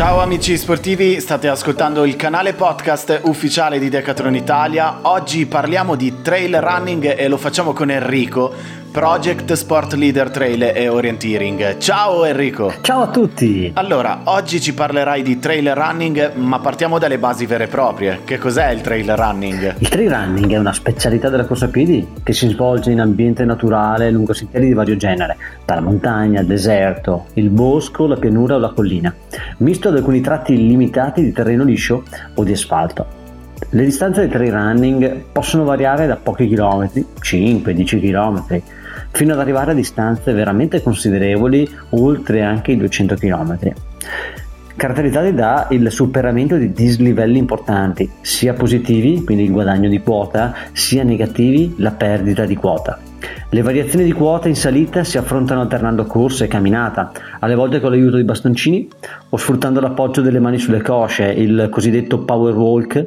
Ciao amici sportivi, state ascoltando il canale podcast ufficiale di Decathlon Italia. Oggi parliamo di trail running e lo facciamo con Enrico, Project Sport Leader Trail e Orienteering. Ciao Enrico! Ciao a tutti! Allora, oggi ci parlerai di trail running, ma partiamo dalle basi vere e proprie. Che cos'è il trail running? Il trail running è una specialità della corsa a piedi che si svolge in ambiente naturale lungo sentieri di vario genere, dalla montagna, il deserto, il bosco, la pianura o la collina, misto ad alcuni tratti limitati di terreno liscio o di asfalto. Le distanze del trail running possono variare da pochi chilometri, 5-10 chilometri, fino ad arrivare a distanze veramente considerevoli, oltre anche i 200 km. Caratterizzati da il superamento di dislivelli importanti, sia positivi, quindi il guadagno di quota, sia negativi, la perdita di quota. Le variazioni di quota in salita si affrontano alternando corsa e camminata, alle volte con l'aiuto di bastoncini o sfruttando l'appoggio delle mani sulle cosce, il cosiddetto power walk,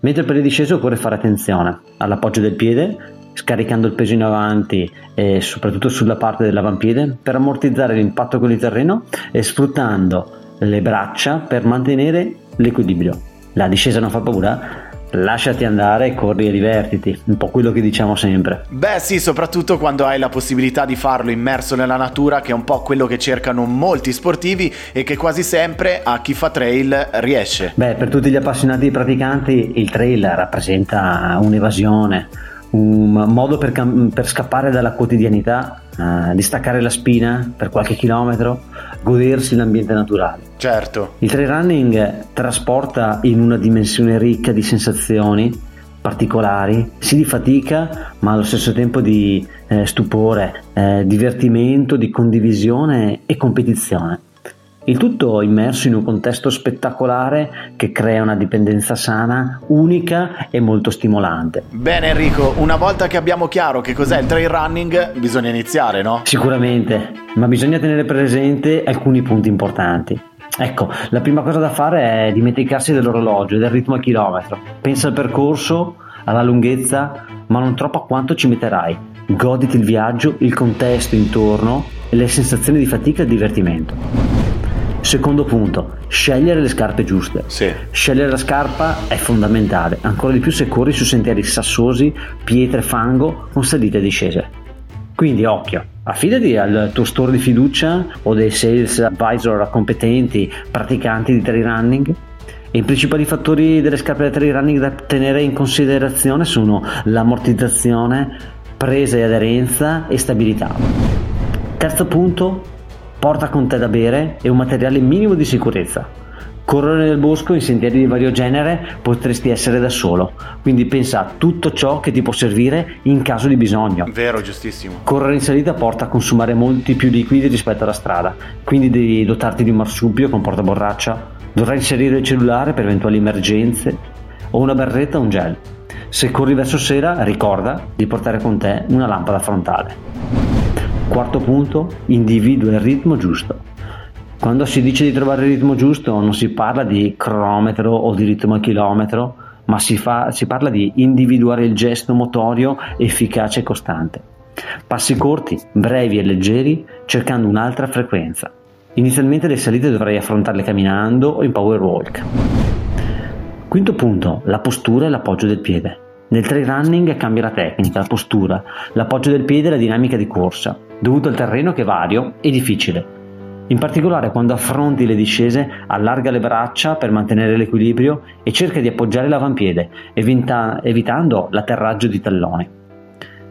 mentre per il disceso occorre fare attenzione all'appoggio del piede, scaricando il peso in avanti e soprattutto sulla parte dell'avampiede per ammortizzare l'impatto con il terreno e sfruttando le braccia per mantenere l'equilibrio. La discesa non fa paura? Lasciati andare, corri e divertiti, un po' quello che diciamo sempre. Beh sì, soprattutto quando hai la possibilità di farlo immerso nella natura, che è un po' quello che cercano molti sportivi e che quasi sempre a chi fa trail riesce. Beh, per tutti gli appassionati praticanti il trail rappresenta un'evasione, un modo per, cam- per scappare dalla quotidianità, uh, di staccare la spina per qualche chilometro, godersi l'ambiente naturale. Certo. Il trail running trasporta in una dimensione ricca di sensazioni particolari, sì di fatica, ma allo stesso tempo di eh, stupore, eh, divertimento, di condivisione e competizione. Il tutto immerso in un contesto spettacolare che crea una dipendenza sana, unica e molto stimolante. Bene Enrico, una volta che abbiamo chiaro che cos'è il trail running, bisogna iniziare, no? Sicuramente, ma bisogna tenere presente alcuni punti importanti. Ecco, la prima cosa da fare è dimenticarsi dell'orologio e del ritmo a chilometro. Pensa al percorso, alla lunghezza, ma non troppo a quanto ci metterai. Goditi il viaggio, il contesto intorno e le sensazioni di fatica e divertimento. Secondo punto, scegliere le scarpe giuste. Sì. Scegliere la scarpa è fondamentale, ancora di più se corri su sentieri sassosi, pietre, fango, con salite e discese. Quindi occhio, affidati al tuo store di fiducia o dei sales advisor competenti, praticanti di trail running. I principali fattori delle scarpe da trail running da tenere in considerazione sono l'ammortizzazione, presa e aderenza e stabilità. Terzo punto, porta con te da bere e un materiale minimo di sicurezza. Correre nel bosco in sentieri di vario genere potresti essere da solo, quindi pensa a tutto ciò che ti può servire in caso di bisogno. Vero, giustissimo. Correre in salita porta a consumare molti più liquidi rispetto alla strada, quindi devi dotarti di un marsupio con portaborraccia, dovrai inserire il cellulare per eventuali emergenze o una berretta o un gel. Se corri verso sera, ricorda di portare con te una lampada frontale. Quarto punto, individua il ritmo giusto. Quando si dice di trovare il ritmo giusto non si parla di cronometro o di ritmo a chilometro, ma si, fa, si parla di individuare il gesto motorio efficace e costante. Passi corti, brevi e leggeri, cercando un'altra frequenza. Inizialmente le salite dovrai affrontarle camminando o in power walk. Quinto punto, la postura e l'appoggio del piede. Nel trail running cambia la tecnica, la postura, l'appoggio del piede e la dinamica di corsa dovuto al terreno che è vario e difficile. In particolare quando affronti le discese allarga le braccia per mantenere l'equilibrio e cerca di appoggiare l'avampiede, evita- evitando l'atterraggio di talloni.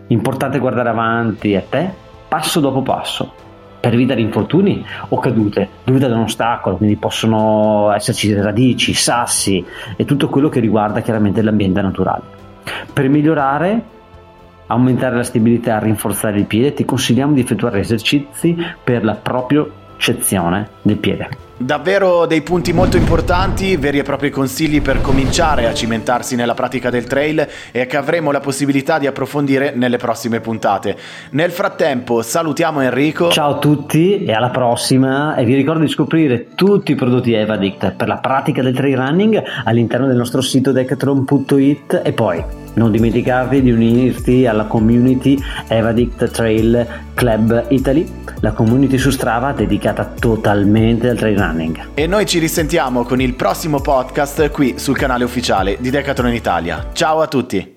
Importante guardare avanti a te passo dopo passo per evitare infortuni o cadute dovute ad un ostacolo, quindi possono esserci radici, sassi e tutto quello che riguarda chiaramente l'ambiente naturale. Per migliorare aumentare la stabilità e rinforzare il piede, ti consigliamo di effettuare esercizi per la propiocezione del piede. Davvero dei punti molto importanti, veri e propri consigli per cominciare a cimentarsi nella pratica del trail e che avremo la possibilità di approfondire nelle prossime puntate. Nel frattempo salutiamo Enrico. Ciao a tutti e alla prossima e vi ricordo di scoprire tutti i prodotti Evadict per la pratica del trail running all'interno del nostro sito decathlon.it e poi non dimenticarti di unirti alla community Evadict Trail Club Italy, la community su Strava dedicata totalmente al trail running. E noi ci risentiamo con il prossimo podcast qui sul canale ufficiale di Decathlon Italia. Ciao a tutti!